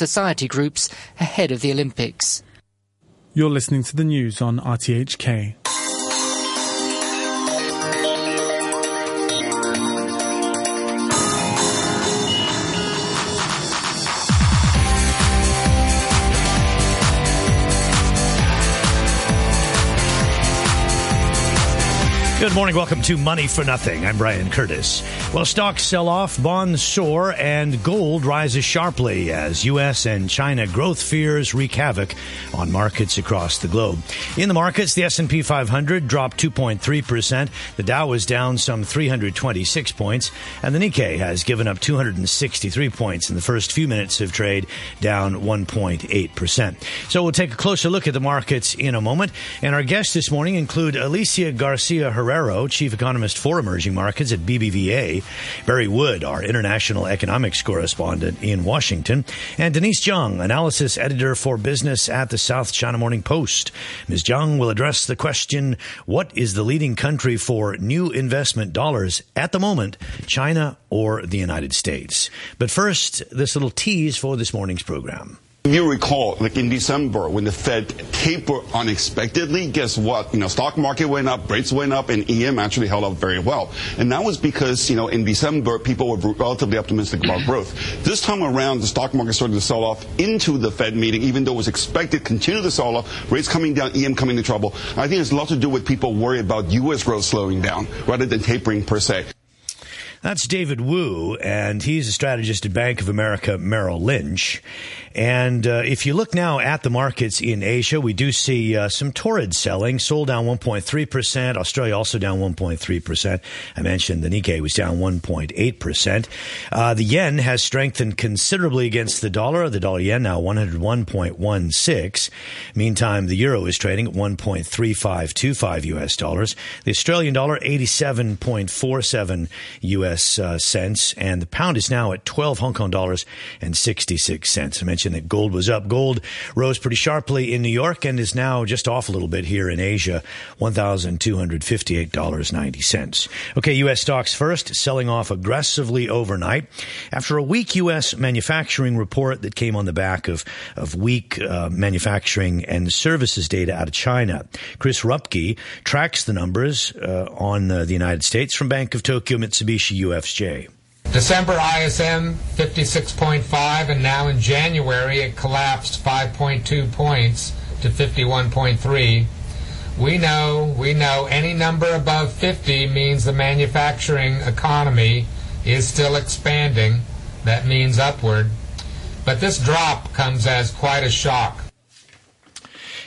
society groups ahead of the Olympics. You're listening to the news on RTHK. Good morning. Welcome to Money for Nothing. I'm Brian Curtis. Well, stocks sell off, bonds soar, and gold rises sharply as U.S. and China growth fears wreak havoc on markets across the globe. In the markets, the S&P 500 dropped 2.3%. The Dow was down some 326 points, and the Nikkei has given up 263 points in the first few minutes of trade, down 1.8%. So we'll take a closer look at the markets in a moment. And our guests this morning include Alicia Garcia Herrero Herrero, chief economist for emerging markets at BBVA, Barry Wood, our international economics correspondent in Washington, and Denise Jung, analysis editor for business at the South China Morning Post. Ms. Jung will address the question what is the leading country for new investment dollars at the moment, China or the United States? But first, this little tease for this morning's program. If you recall, like in December, when the Fed tapered unexpectedly, guess what? You know, stock market went up, rates went up, and EM actually held up very well. And that was because, you know, in December, people were relatively optimistic about growth. This time around, the stock market started to sell off into the Fed meeting, even though it was expected to continue to sell off, rates coming down, EM coming into trouble. I think it's a lot to do with people worry about U.S. growth slowing down rather than tapering per se. That's David Woo, and he's a strategist at Bank of America Merrill Lynch. And uh, if you look now at the markets in Asia, we do see uh, some torrid selling. Seoul down 1.3%. Australia also down 1.3%. I mentioned the Nikkei was down 1.8%. Uh, the yen has strengthened considerably against the dollar. The dollar yen now 101.16. Meantime, the euro is trading at 1.3525 US dollars. The Australian dollar 87.47 US uh, cents. And the pound is now at 12 Hong Kong dollars and 66 cents. I mentioned mentioned that gold was up. Gold rose pretty sharply in New York and is now just off a little bit here in Asia, $1,258.90. Okay, U.S. stocks first, selling off aggressively overnight. After a weak U.S. manufacturing report that came on the back of, of weak uh, manufacturing and services data out of China, Chris Rupkey tracks the numbers uh, on uh, the United States from Bank of Tokyo Mitsubishi UFJ. December ISM 56.5, and now in January it collapsed 5.2 points to 51.3. We know, we know any number above 50 means the manufacturing economy is still expanding. That means upward. But this drop comes as quite a shock.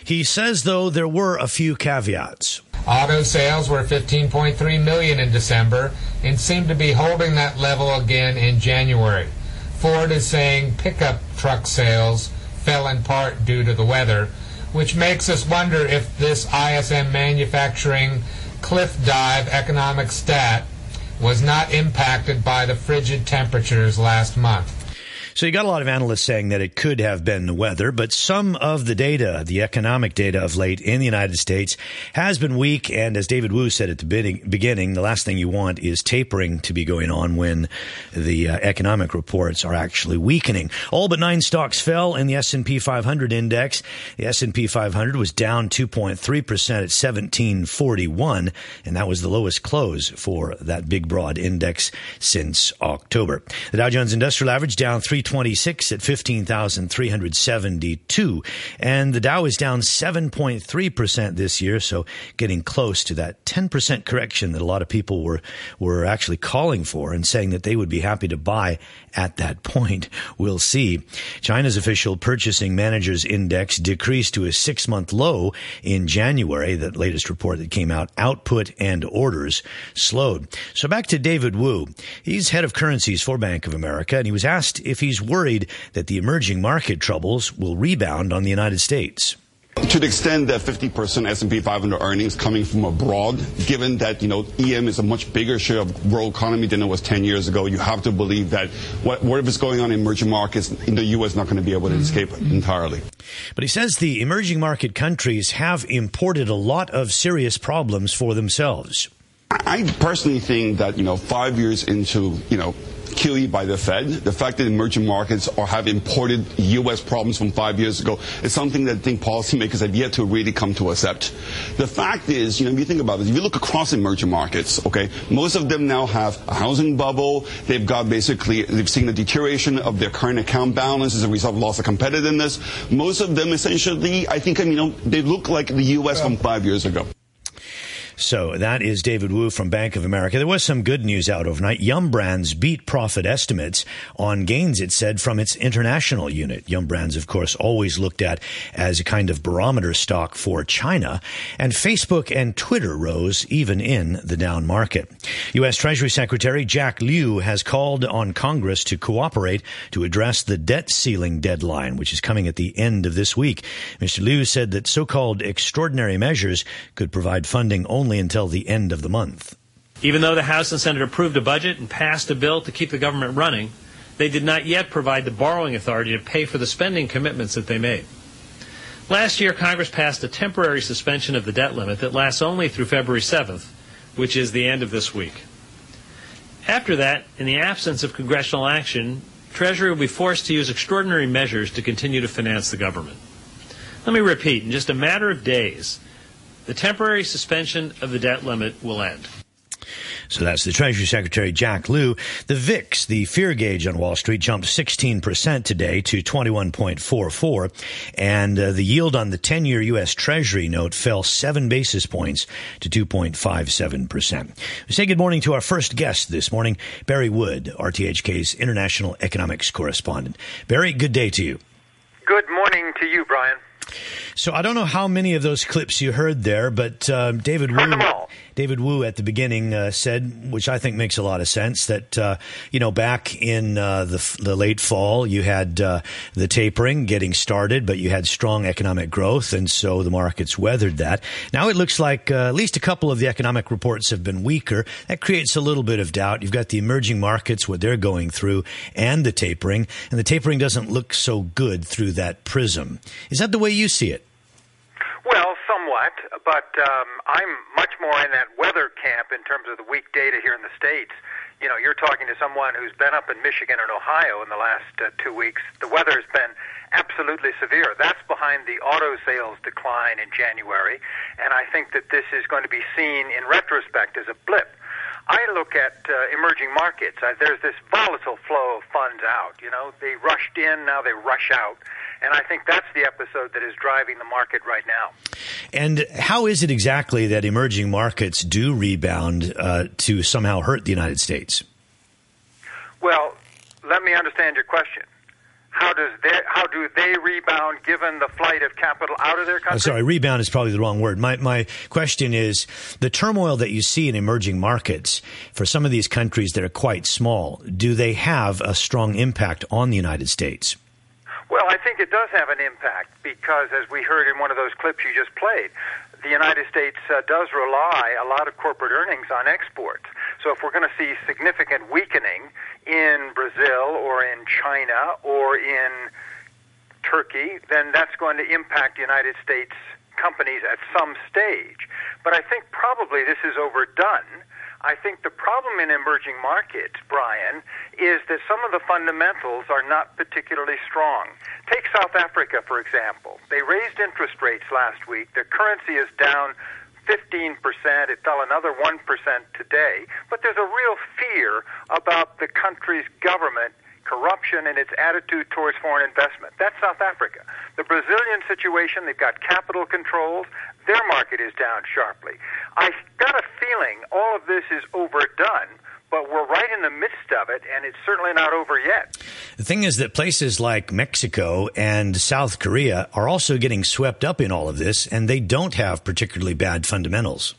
He says, though, there were a few caveats. Auto sales were 15.3 million in December and seem to be holding that level again in January. Ford is saying pickup truck sales fell in part due to the weather, which makes us wonder if this ISM manufacturing cliff dive economic stat was not impacted by the frigid temperatures last month. So you got a lot of analysts saying that it could have been the weather, but some of the data, the economic data of late in the United States has been weak. And as David Woo said at the beginning, the last thing you want is tapering to be going on when the uh, economic reports are actually weakening. All but nine stocks fell in the S&P 500 index. The S&P 500 was down 2.3% at 1741, and that was the lowest close for that big broad index since October. The Dow Jones Industrial Average down 3 326 at 15,372. And the Dow is down 7.3% this year, so getting close to that 10% correction that a lot of people were, were actually calling for and saying that they would be happy to buy at that point. We'll see. China's official purchasing managers index decreased to a six month low in January. That latest report that came out, output and orders slowed. So back to David Woo. He's head of currencies for Bank of America, and he was asked if he's worried that the emerging market troubles will rebound on the United States. To the extent that 50% S&P 500 earnings coming from abroad, given that, you know, EM is a much bigger share of world economy than it was 10 years ago, you have to believe that what, whatever's going on in emerging markets in the U.S. is not going to be able to mm-hmm. escape entirely. But he says the emerging market countries have imported a lot of serious problems for themselves. I personally think that, you know, five years into, you know, QE by the Fed, the fact that emerging markets are have imported U.S. problems from five years ago is something that I think policymakers have yet to really come to accept. The fact is, you know, if you think about it, if you look across emerging markets, okay, most of them now have a housing bubble. They've got basically, they've seen a deterioration of their current account balance as a result of loss of competitiveness. Most of them essentially, I think, you know, they look like the U.S. from five years ago. So that is David Woo from Bank of America. There was some good news out overnight. Yum Brands beat profit estimates on gains, it said, from its international unit. Yum Brands, of course, always looked at as a kind of barometer stock for China. And Facebook and Twitter rose even in the down market. U.S. Treasury Secretary Jack Lew has called on Congress to cooperate to address the debt ceiling deadline, which is coming at the end of this week. Mr. Lew said that so-called extraordinary measures could provide funding only only until the end of the month. Even though the House and Senate approved a budget and passed a bill to keep the government running, they did not yet provide the borrowing authority to pay for the spending commitments that they made. Last year, Congress passed a temporary suspension of the debt limit that lasts only through February 7th, which is the end of this week. After that, in the absence of congressional action, Treasury will be forced to use extraordinary measures to continue to finance the government. Let me repeat, in just a matter of days, the temporary suspension of the debt limit will end. So that's the Treasury Secretary Jack Lew. The VIX, the fear gauge on Wall Street, jumped 16% today to 21.44, and uh, the yield on the 10-year U.S. Treasury note fell seven basis points to 2.57%. We say good morning to our first guest this morning, Barry Wood, RTHK's international economics correspondent. Barry, good day to you. Good morning to you, Brian. So I don't know how many of those clips you heard there, but uh, David Woo, David Woo at the beginning uh, said, which I think makes a lot of sense, that uh, you know back in uh, the, the late fall you had uh, the tapering getting started, but you had strong economic growth, and so the markets weathered that. Now it looks like uh, at least a couple of the economic reports have been weaker. That creates a little bit of doubt. You've got the emerging markets, what they're going through, and the tapering, and the tapering doesn't look so good through that prism. Is that the way you see it? Somewhat, but um, I'm much more in that weather camp in terms of the weak data here in the States. You know, you're talking to someone who's been up in Michigan and Ohio in the last uh, two weeks. The weather has been absolutely severe. That's behind the auto sales decline in January, and I think that this is going to be seen in retrospect as a blip. I look at uh, emerging markets. Uh, there's this volatile flow of funds out. You know, they rushed in, now they rush out. And I think that's the episode that is driving the market right now. And how is it exactly that emerging markets do rebound uh, to somehow hurt the United States? Well, let me understand your question. How does they, how do they rebound given the flight of capital out of their country? Oh, sorry, rebound is probably the wrong word. My my question is the turmoil that you see in emerging markets for some of these countries that are quite small. Do they have a strong impact on the United States? Well, I think it does have an impact because, as we heard in one of those clips you just played, the United States uh, does rely a lot of corporate earnings on exports. So if we're going to see significant weakening in Brazil or in China or in Turkey, then that's going to impact United States companies at some stage. But I think probably this is overdone I think the problem in emerging markets, Brian, is that some of the fundamentals are not particularly strong. Take South Africa, for example. They raised interest rates last week. Their currency is down 15%. It fell another 1% today. But there's a real fear about the country's government corruption and its attitude towards foreign investment. That's South Africa. The Brazilian situation, they've got capital controls. Their market is down sharply. I've got a feeling all of this is overdone but we're right in the midst of it, and it's certainly not over yet. The thing is that places like Mexico and South Korea are also getting swept up in all of this, and they don't have particularly bad fundamentals.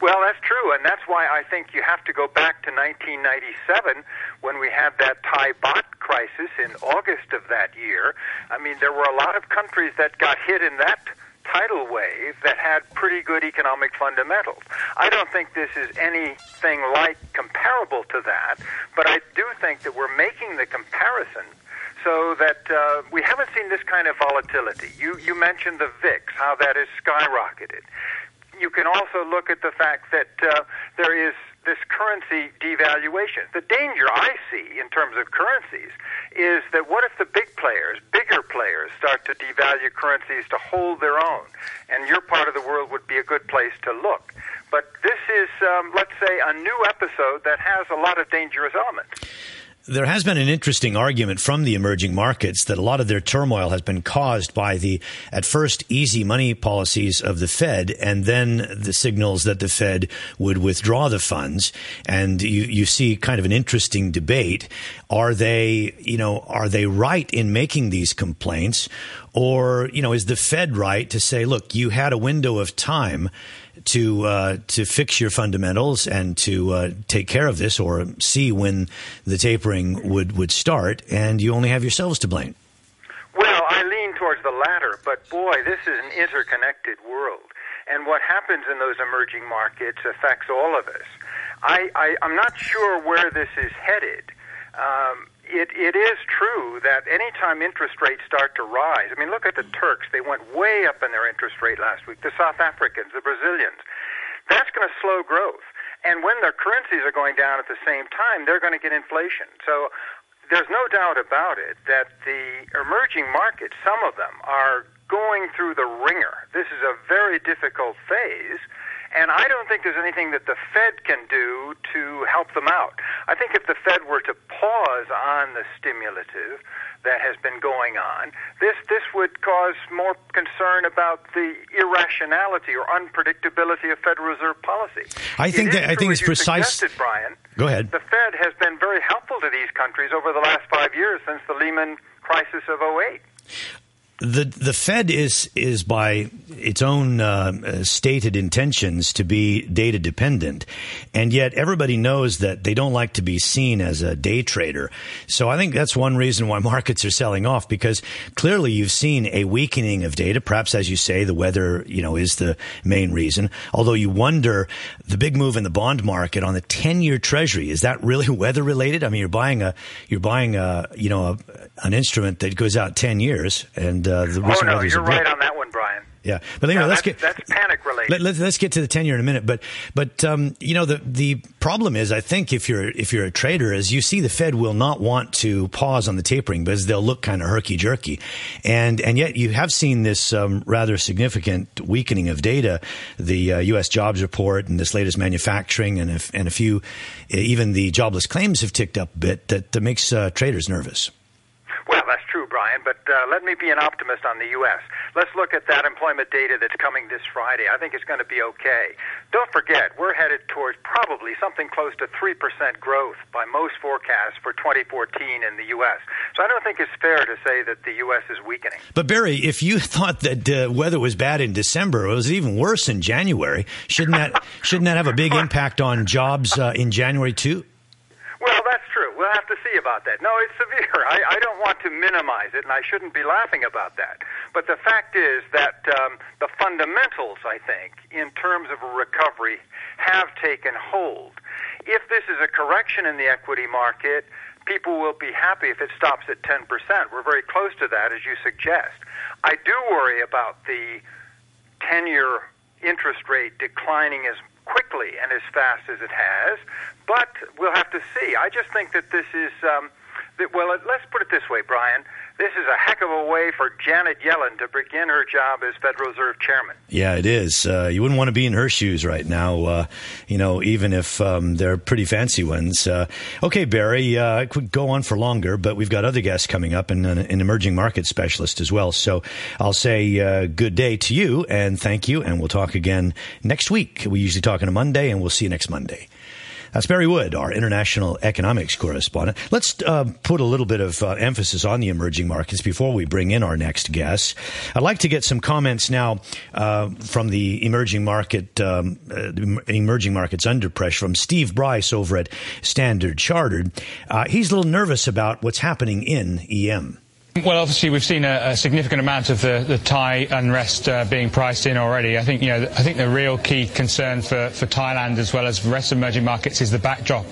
Well, that's true, and that's why I think you have to go back to 1997 when we had that Thai baht crisis in August of that year. I mean, there were a lot of countries that got hit in that tidal wave that had pretty good economic fundamentals. I don't think this is anything like comparable to that, but I do think that we're making the comparison so that uh, we haven't seen this kind of volatility. You you mentioned the VIX, how that has skyrocketed. You can also look at the fact that uh, there is this currency devaluation. The danger I see in terms of currencies is that what if the big players, bigger players, start to devalue currencies to hold their own? And your part of the world would be a good place to look. But this is, um, let's say, a new episode that has a lot of dangerous elements. There has been an interesting argument from the emerging markets that a lot of their turmoil has been caused by the, at first, easy money policies of the Fed and then the signals that the Fed would withdraw the funds. And you, you see kind of an interesting debate. Are they, you know, are they right in making these complaints? Or, you know, is the Fed right to say, look, you had a window of time to uh, to fix your fundamentals and to uh, take care of this, or see when the tapering would would start, and you only have yourselves to blame. Well, I lean towards the latter, but boy, this is an interconnected world, and what happens in those emerging markets affects all of us. I, I I'm not sure where this is headed. Um, it, it is true that anytime interest rates start to rise, I mean, look at the Turks. They went way up in their interest rate last week. The South Africans, the Brazilians. That's going to slow growth. And when their currencies are going down at the same time, they're going to get inflation. So there's no doubt about it that the emerging markets, some of them, are going through the wringer. This is a very difficult phase. And I don't think there's anything that the Fed can do to help them out. I think if the Fed were to pause on the stimulative that has been going on, this this would cause more concern about the irrationality or unpredictability of Federal Reserve policy. I think that I think it's precise. Brian. Go ahead. The Fed has been very helpful to these countries over the last five years since the Lehman crisis of 08 the the Fed is is by its own uh, stated intentions to be data dependent, and yet everybody knows that they don't like to be seen as a day trader. So I think that's one reason why markets are selling off because clearly you've seen a weakening of data. Perhaps as you say, the weather you know is the main reason. Although you wonder the big move in the bond market on the ten year Treasury is that really weather related? I mean, you're buying a you're buying a you know a, an instrument that goes out ten years and uh, the oh no, you're right on that one, Brian. Yeah, but anyway, no, let's that's, get that's panic related. Let, us let's get to the tenure in a minute, but but um, you know the the problem is, I think if you're if you're a trader, is you see the Fed will not want to pause on the tapering because they'll look kind of herky jerky, and and yet you have seen this um, rather significant weakening of data, the uh, U.S. jobs report and this latest manufacturing and a, and a few, even the jobless claims have ticked up a bit. That, that makes uh, traders nervous. True, Brian, but uh, let me be an optimist on the U.S. Let's look at that employment data that's coming this Friday. I think it's going to be okay. Don't forget, we're headed towards probably something close to 3% growth by most forecasts for 2014 in the U.S. So I don't think it's fair to say that the U.S. is weakening. But, Barry, if you thought that uh, weather was bad in December, it was even worse in January, shouldn't that, shouldn't that have a big impact on jobs uh, in January, too? Well, that's true. We'll have to see about that. No, it's severe. I, I don't want to minimize it, and I shouldn't be laughing about that. But the fact is that um, the fundamentals, I think, in terms of a recovery, have taken hold. If this is a correction in the equity market, people will be happy if it stops at 10%. We're very close to that, as you suggest. I do worry about the 10 year interest rate declining as quickly and as fast as it has, but we'll have to see. I just think that this is, um, that, well, let's put it this way, Brian. This is a heck of a way for Janet Yellen to begin her job as Federal Reserve Chairman. Yeah, it is. Uh, you wouldn't want to be in her shoes right now, uh, you know, even if um, they're pretty fancy ones. Uh, okay, Barry, uh, I could go on for longer, but we've got other guests coming up and an, emerging market specialist as well. So I'll say uh, good day to you and thank you, and we'll talk again next week. We usually talk on a Monday, and we'll see you next Monday. That's Barry Wood, our international economics correspondent. Let's uh, put a little bit of uh, emphasis on the emerging markets before we bring in our next guest. I'd like to get some comments now uh, from the emerging market, um, uh, emerging markets under pressure from Steve Brice over at Standard Chartered. Uh, he's a little nervous about what's happening in EM. Well, obviously, we've seen a, a significant amount of the, the Thai unrest uh, being priced in already. I think, you know, I think the real key concern for, for Thailand as well as the rest of emerging markets is the backdrop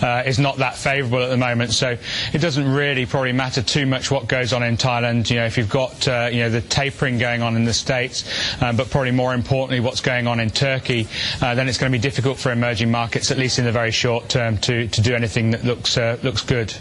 uh, is not that favourable at the moment. So it doesn't really probably matter too much what goes on in Thailand. You know, if you've got, uh, you know, the tapering going on in the States, um, but probably more importantly, what's going on in Turkey, uh, then it's going to be difficult for emerging markets, at least in the very short term, to, to do anything that looks, uh, looks good.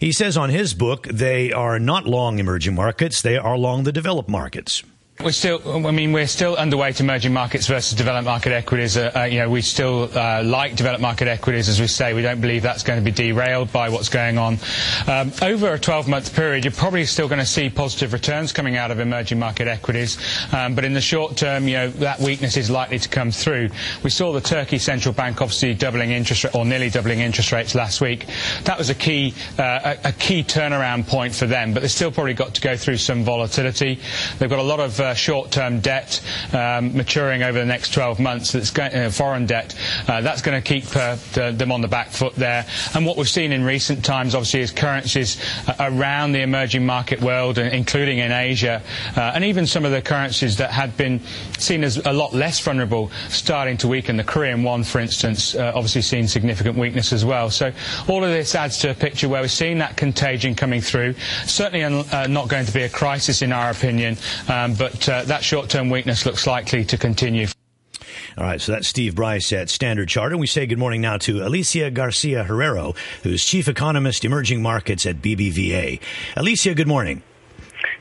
He says on his book they are not long emerging markets, they are long the developed markets. We're still, I mean, we're still underweight emerging markets versus developed market equities. Uh, uh, you know, we still uh, like developed market equities, as we say. We don't believe that's going to be derailed by what's going on. Um, over a 12-month period, you're probably still going to see positive returns coming out of emerging market equities. Um, but in the short term, you know, that weakness is likely to come through. We saw the Turkey central bank obviously doubling interest or nearly doubling interest rates last week. That was a key, uh, a, a, key turnaround point for them. But they've still probably got to go through some volatility. They've got a lot of short-term debt um, maturing over the next 12 months. Uh, foreign debt. Uh, that's going to keep uh, the, them on the back foot there. And what we've seen in recent times, obviously, is currencies uh, around the emerging market world, including in Asia, uh, and even some of the currencies that had been seen as a lot less vulnerable, starting to weaken. The Korean won, for instance, obviously seen significant weakness as well. So all of this adds to a picture where we're seeing that contagion coming through. Certainly not going to be a crisis in our opinion, um, but that that short-term weakness looks likely to continue. All right, so that's Steve Brice at Standard Chartered. We say good morning now to Alicia Garcia Herrero, who's Chief Economist, Emerging Markets at BBVA. Alicia, good morning.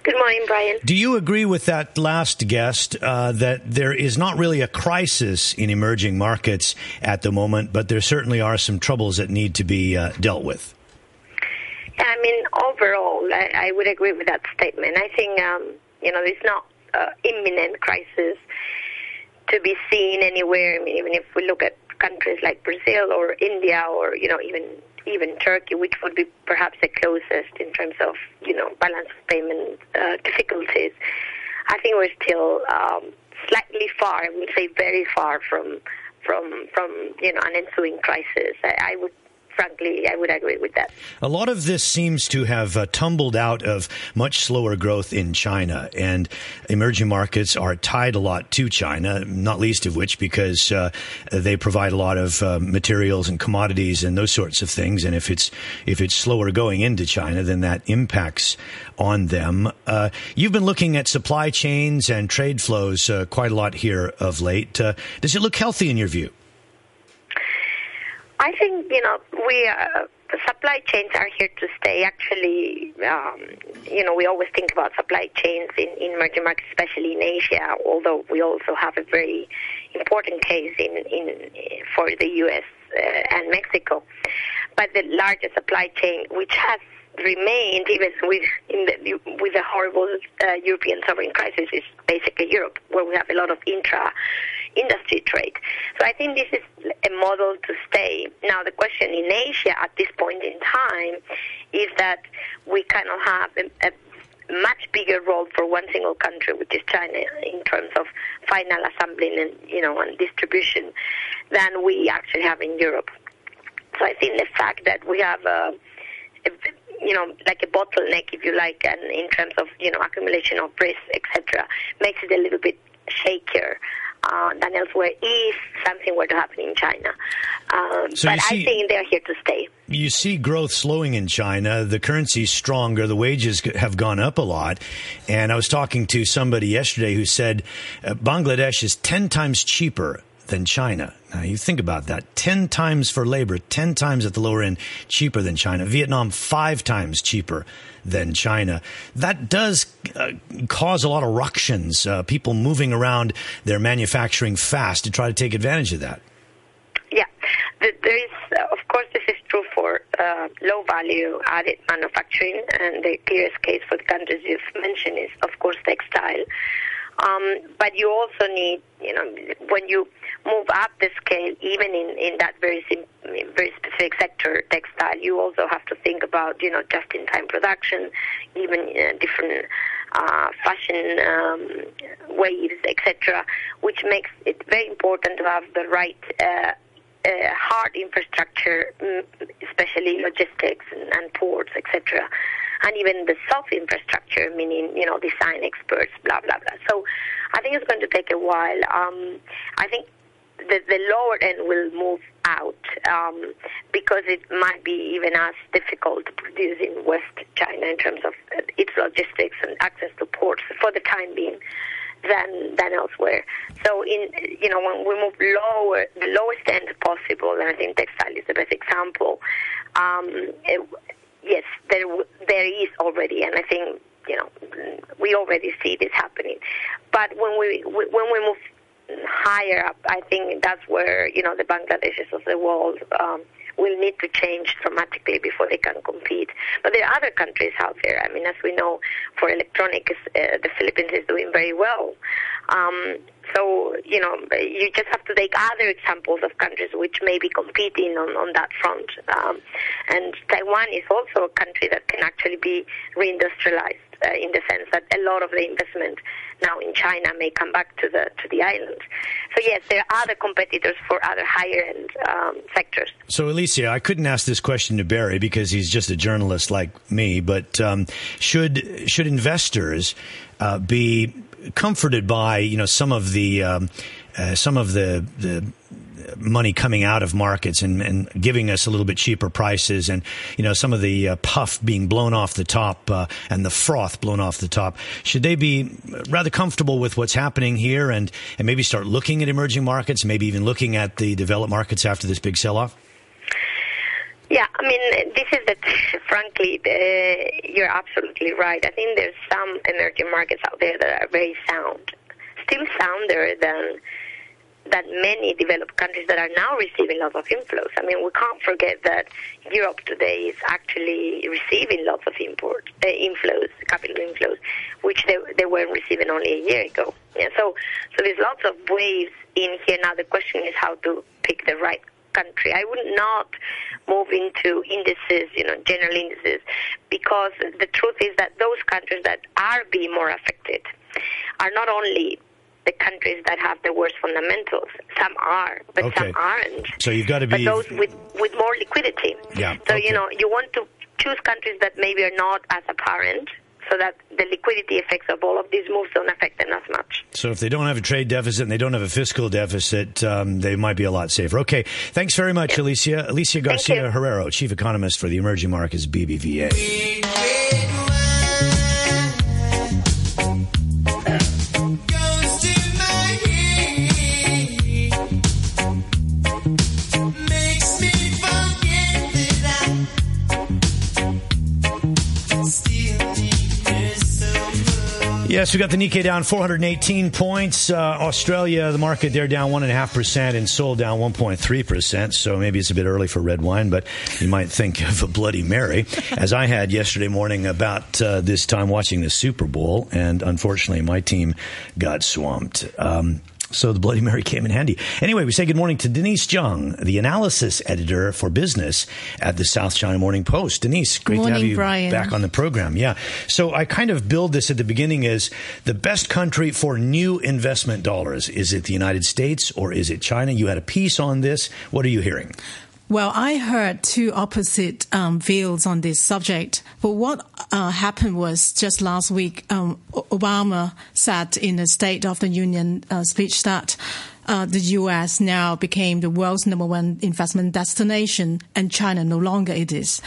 Good morning, Brian. Do you agree with that last guest uh, that there is not really a crisis in emerging markets at the moment, but there certainly are some troubles that need to be uh, dealt with? I mean, overall, I, I, would agree with that statement. I think, um, you know, it's not uh, imminent crisis to be seen anywhere. I mean, even if we look at countries like Brazil or India or you know even even Turkey, which would be perhaps the closest in terms of you know balance of payment uh, difficulties, I think we're still um, slightly far. I would say very far from from from you know an ensuing crisis. I, I would frankly, I would agree with that. A lot of this seems to have uh, tumbled out of much slower growth in China, and emerging markets are tied a lot to China, not least of which because uh, they provide a lot of uh, materials and commodities and those sorts of things. And if it's if it's slower going into China, then that impacts on them. Uh, you've been looking at supply chains and trade flows uh, quite a lot here of late. Uh, does it look healthy in your view? I think you know we uh, the supply chains are here to stay. Actually, um, you know we always think about supply chains in, in emerging markets, especially in Asia. Although we also have a very important case in in for the U.S. Uh, and Mexico, but the largest supply chain, which has remained even with the, with the horrible uh, European sovereign crisis, is basically Europe, where we have a lot of intra industry trade. So I think this is a model to stay. Now, the question in Asia at this point in time is that we kind of have a, a much bigger role for one single country, which is China, in terms of final assembling and you know and distribution, than we actually have in Europe. So I think the fact that we have a, a you know like a bottleneck, if you like, and in terms of you know accumulation of risk, etc., makes it a little bit shakier uh, than elsewhere if something were to happen in China. Um, so but see, I think they're here to stay. You see growth slowing in China. The currency's stronger. The wages have gone up a lot. And I was talking to somebody yesterday who said uh, Bangladesh is 10 times cheaper than China. Now you think about that. 10 times for labor, 10 times at the lower end cheaper than China. Vietnam, five times cheaper than China. That does uh, cause a lot of ructions, uh, people moving around their manufacturing fast to try to take advantage of that. Yeah, there is, uh, of course, this is true for uh, low value added manufacturing, and the clearest case for the countries you've mentioned is, of course, textile. Um, but you also need, you know, when you move up the scale, even in, in that very sim- very specific sector, textile, you also have to think about, you know, just-in-time production, even uh, different uh, fashion um, waves, etc., which makes it very important to have the right uh, uh, hard infrastructure, mm, especially logistics and, and ports, etc. and even the soft infrastructure, meaning you know design experts, blah blah blah. So I think it's going to take a while. Um, I think the, the lower end will move out um, because it might be even as difficult to produce in West China in terms of its logistics and access to ports for the time being than than elsewhere. So in you know when we move lower, the lowest end possible, and I think textile is the best example. Um, yes, there there is already, and I think you know we already see this happening. But when we when we move higher up, I think that's where you know the Bangladeshis of the world um, will need to change dramatically before they can compete. But there are other countries out there. I mean, as we know, for electronics, uh, the Philippines is doing very well. Um, so, you know, you just have to take other examples of countries which may be competing on, on that front. Um, and Taiwan is also a country that can actually be reindustrialized uh, in the sense that a lot of the investment now in China may come back to the to the island. So yes, there are other competitors for other higher end um, sectors. So Alicia, I couldn't ask this question to Barry because he's just a journalist like me. But um, should should investors uh, be comforted by you know some of the um, uh, some of the the money coming out of markets and, and, giving us a little bit cheaper prices and you know some of the uh, puff being blown off the top uh, and the froth blown off the top. Should they be rather comfortable with what's happening here and and maybe start looking at emerging markets maybe even looking at the developed markets after this big sell off yeah, I mean, this is the, frankly, the, you're absolutely right. I think there's some emerging markets out there that are very sound, still sounder than that many developed countries that are now receiving lots of inflows. I mean, we can't forget that Europe today is actually receiving lots of import uh, inflows, capital inflows, which they they weren't receiving only a year ago. Yeah, so so there's lots of waves in here. Now the question is how to pick the right country. I would not move into indices, you know, general indices, because the truth is that those countries that are being more affected are not only the countries that have the worst fundamentals. Some are, but okay. some aren't. So you've got to be but those with with more liquidity. Yeah. So okay. you know you want to choose countries that maybe are not as apparent so that the liquidity effects of all of these moves don't affect them as much. So if they don't have a trade deficit and they don't have a fiscal deficit, um, they might be a lot safer. Okay, thanks very much, yeah. Alicia. Alicia Garcia Herrero, Chief Economist for the Emerging Markets BBVA. Yes, we got the Nikkei down 418 points. Uh, Australia, the market there down 1.5%, and Seoul down 1.3%. So maybe it's a bit early for red wine, but you might think of a Bloody Mary, as I had yesterday morning about uh, this time watching the Super Bowl. And unfortunately, my team got swamped. Um, so the Bloody Mary came in handy. Anyway, we say good morning to Denise Jung, the analysis editor for business at the South China Morning Post. Denise, great morning, to have you Brian. back on the program. Yeah. So I kind of build this at the beginning as the best country for new investment dollars. Is it the United States or is it China? You had a piece on this. What are you hearing? Well, I heard two opposite um, views on this subject. But what uh, happened was just last week, um, Obama said in the State of the Union uh, speech that uh, the U.S. now became the world's number one investment destination, and China no longer it is.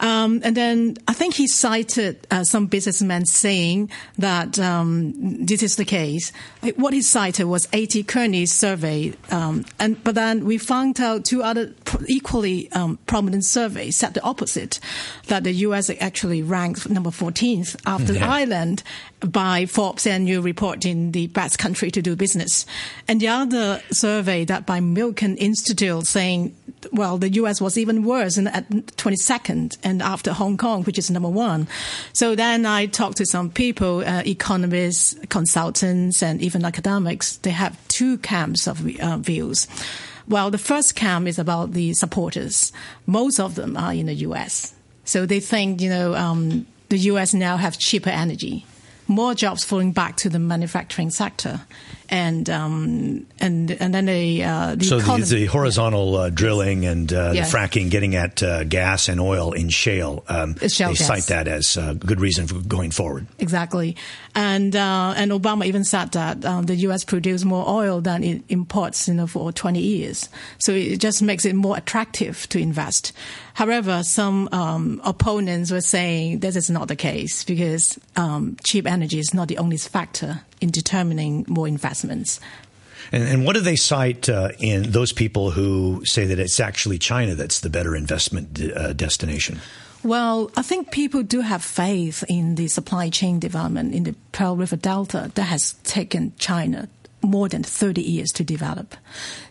Um, and then I think he cited uh, some businessmen saying that um, this is the case. What he cited was A.T. Kearney's survey, um, and but then we found out two other equally um, prominent survey said the opposite, that the U.S. actually ranked number 14th after Yeah. Ireland by Forbes annual report in the best country to do business. And the other survey that by Milken Institute saying, well, the U.S. was even worse and at 22nd and after Hong Kong, which is number one. So then I talked to some people, uh, economists, consultants, and even academics. They have two camps of uh, views. Well, the first camp is about the supporters. Most of them are in the U.S. So they think, you know, um, the U.S. now have cheaper energy, more jobs falling back to the manufacturing sector, and um, and and then the, uh, the so the, the horizontal uh, drilling and uh, Yes. the fracking, getting at uh, gas and oil in shale, um, shale they gas. cite that as a good reason for going forward. Exactly, and uh, and Obama even said that um, the U.S. produces more oil than it imports, you know, for 20 years. So it just makes it more attractive to invest. However, some um, opponents were saying this is not the case because um, cheap energy is not the only factor in determining more investments. And, and what do they cite uh, in those people who say that it's actually China that's the better investment uh, destination? Well, I think people do have faith in the supply chain development in the Pearl River Delta that has taken China more than 30 years to develop.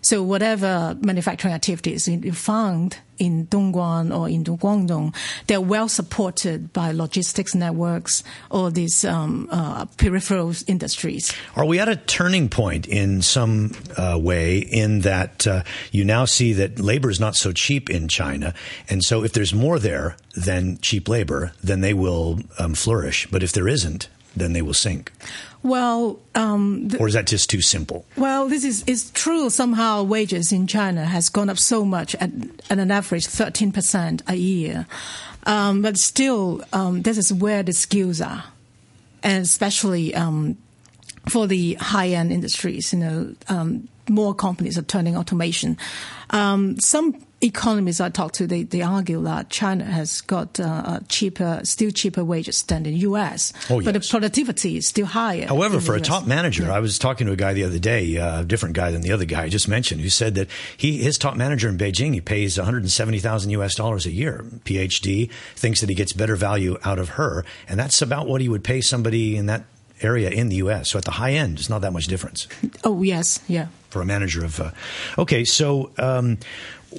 So whatever manufacturing activities you found in Dongguan or in Guangdong, they're well supported by logistics networks or these um, uh, peripheral industries. Are we at a turning point in some uh, way in that uh, you now see that labor is not so cheap in China? And so if there's more there than cheap labor, then they will um, flourish. But if there isn't, then they will sink. Well, um, the, Or is that just too simple? Well, this is is true. Somehow, wages in China has gone up so much at, at an average thirteen percent a year, um, but still, um, this is where the skills are, and especially um, for the high end industries. You know, um, more companies are turning automation. Um, some economists I talk to, they, they argue that China has got uh, cheaper, still cheaper wages than the U.S. Oh, But the productivity is still higher. However, for a top manager, I was talking to a guy the other day, uh, a different guy than the other guy I just mentioned, who said that he his top manager in Beijing he pays 170,000 U.S. dollars a year, PhD, thinks that he gets better value out of her, and that's about what he would pay somebody in that area in the U.S. So at the high end, it's not that much difference Oh yes, yeah. for a manager of. Uh, okay, so um,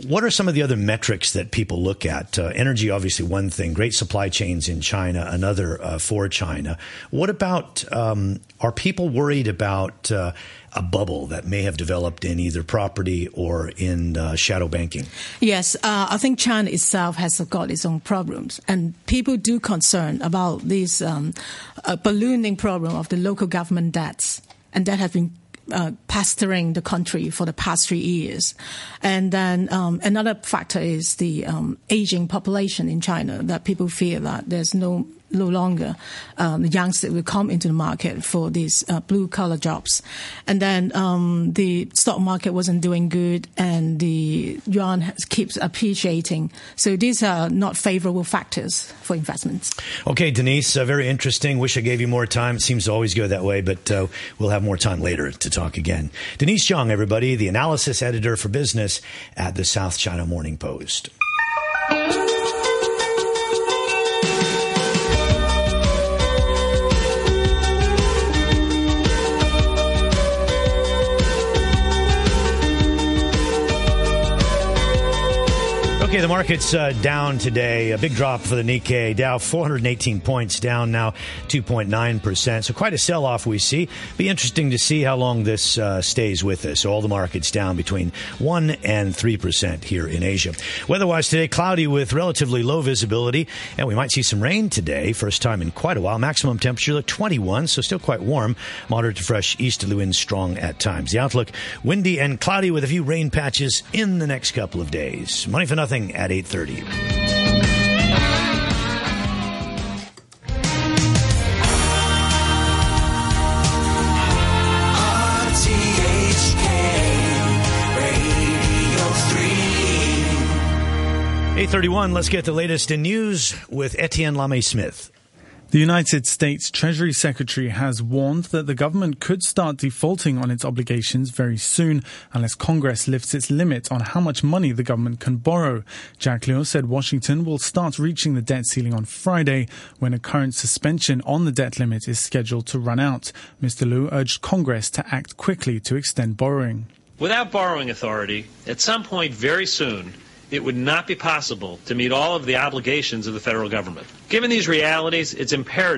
what are some of the other metrics that people look at? Uh, energy, obviously, one thing. Great supply chains in China, another uh, for China. What about? Um, are people worried about uh, a bubble that may have developed in either property or in uh, shadow banking? Yes, uh, I think China itself has got its own problems, and people do concern about this um, ballooning problem of the local government debts, and that has been uh, the country for the past three years. And then um, another factor is the um, aging population in China that people fear that there's no no longer um, the youngsters will come into the market for these uh, blue collar jobs. And then um, the stock market wasn't doing good and the yuan has, keeps appreciating. So these are not favorable factors for investments. Okay, Denise, uh, very interesting. Wish I gave you more time. It seems to always go that way, but uh, we'll have more time later to talk again. Denise Young, everybody, the analysis editor for business at the South China Morning Post. Okay, the market's uh, down today. A big drop for the Nikkei. Dow 418 points down now 2.9%. So quite a sell off we see. Be interesting to see how long this uh, stays with us. All the markets down between 1 and 3% here in Asia. Weather-wise today, cloudy with relatively low visibility. And we might see some rain today. First time in quite a while. Maximum temperature look 21, so still quite warm. Moderate to fresh easterly winds strong at times. The outlook windy and cloudy with a few rain patches in the next couple of days. Money for nothing at 8:30. Eight thirty-one. Let's get the latest in news with Etienne Lame Smith. The United States Treasury Secretary has warned that the government could start defaulting on its obligations very soon unless Congress lifts its limit on how much money the government can borrow. Jack Lew said Washington will start reaching the debt ceiling on Friday when a current suspension on the debt limit is scheduled to run out. Mr. Lew urged Congress to act quickly to extend borrowing. Without borrowing authority, at some point very soon, it would not be possible to meet all of the obligations of the federal government. Given these realities, it's imperative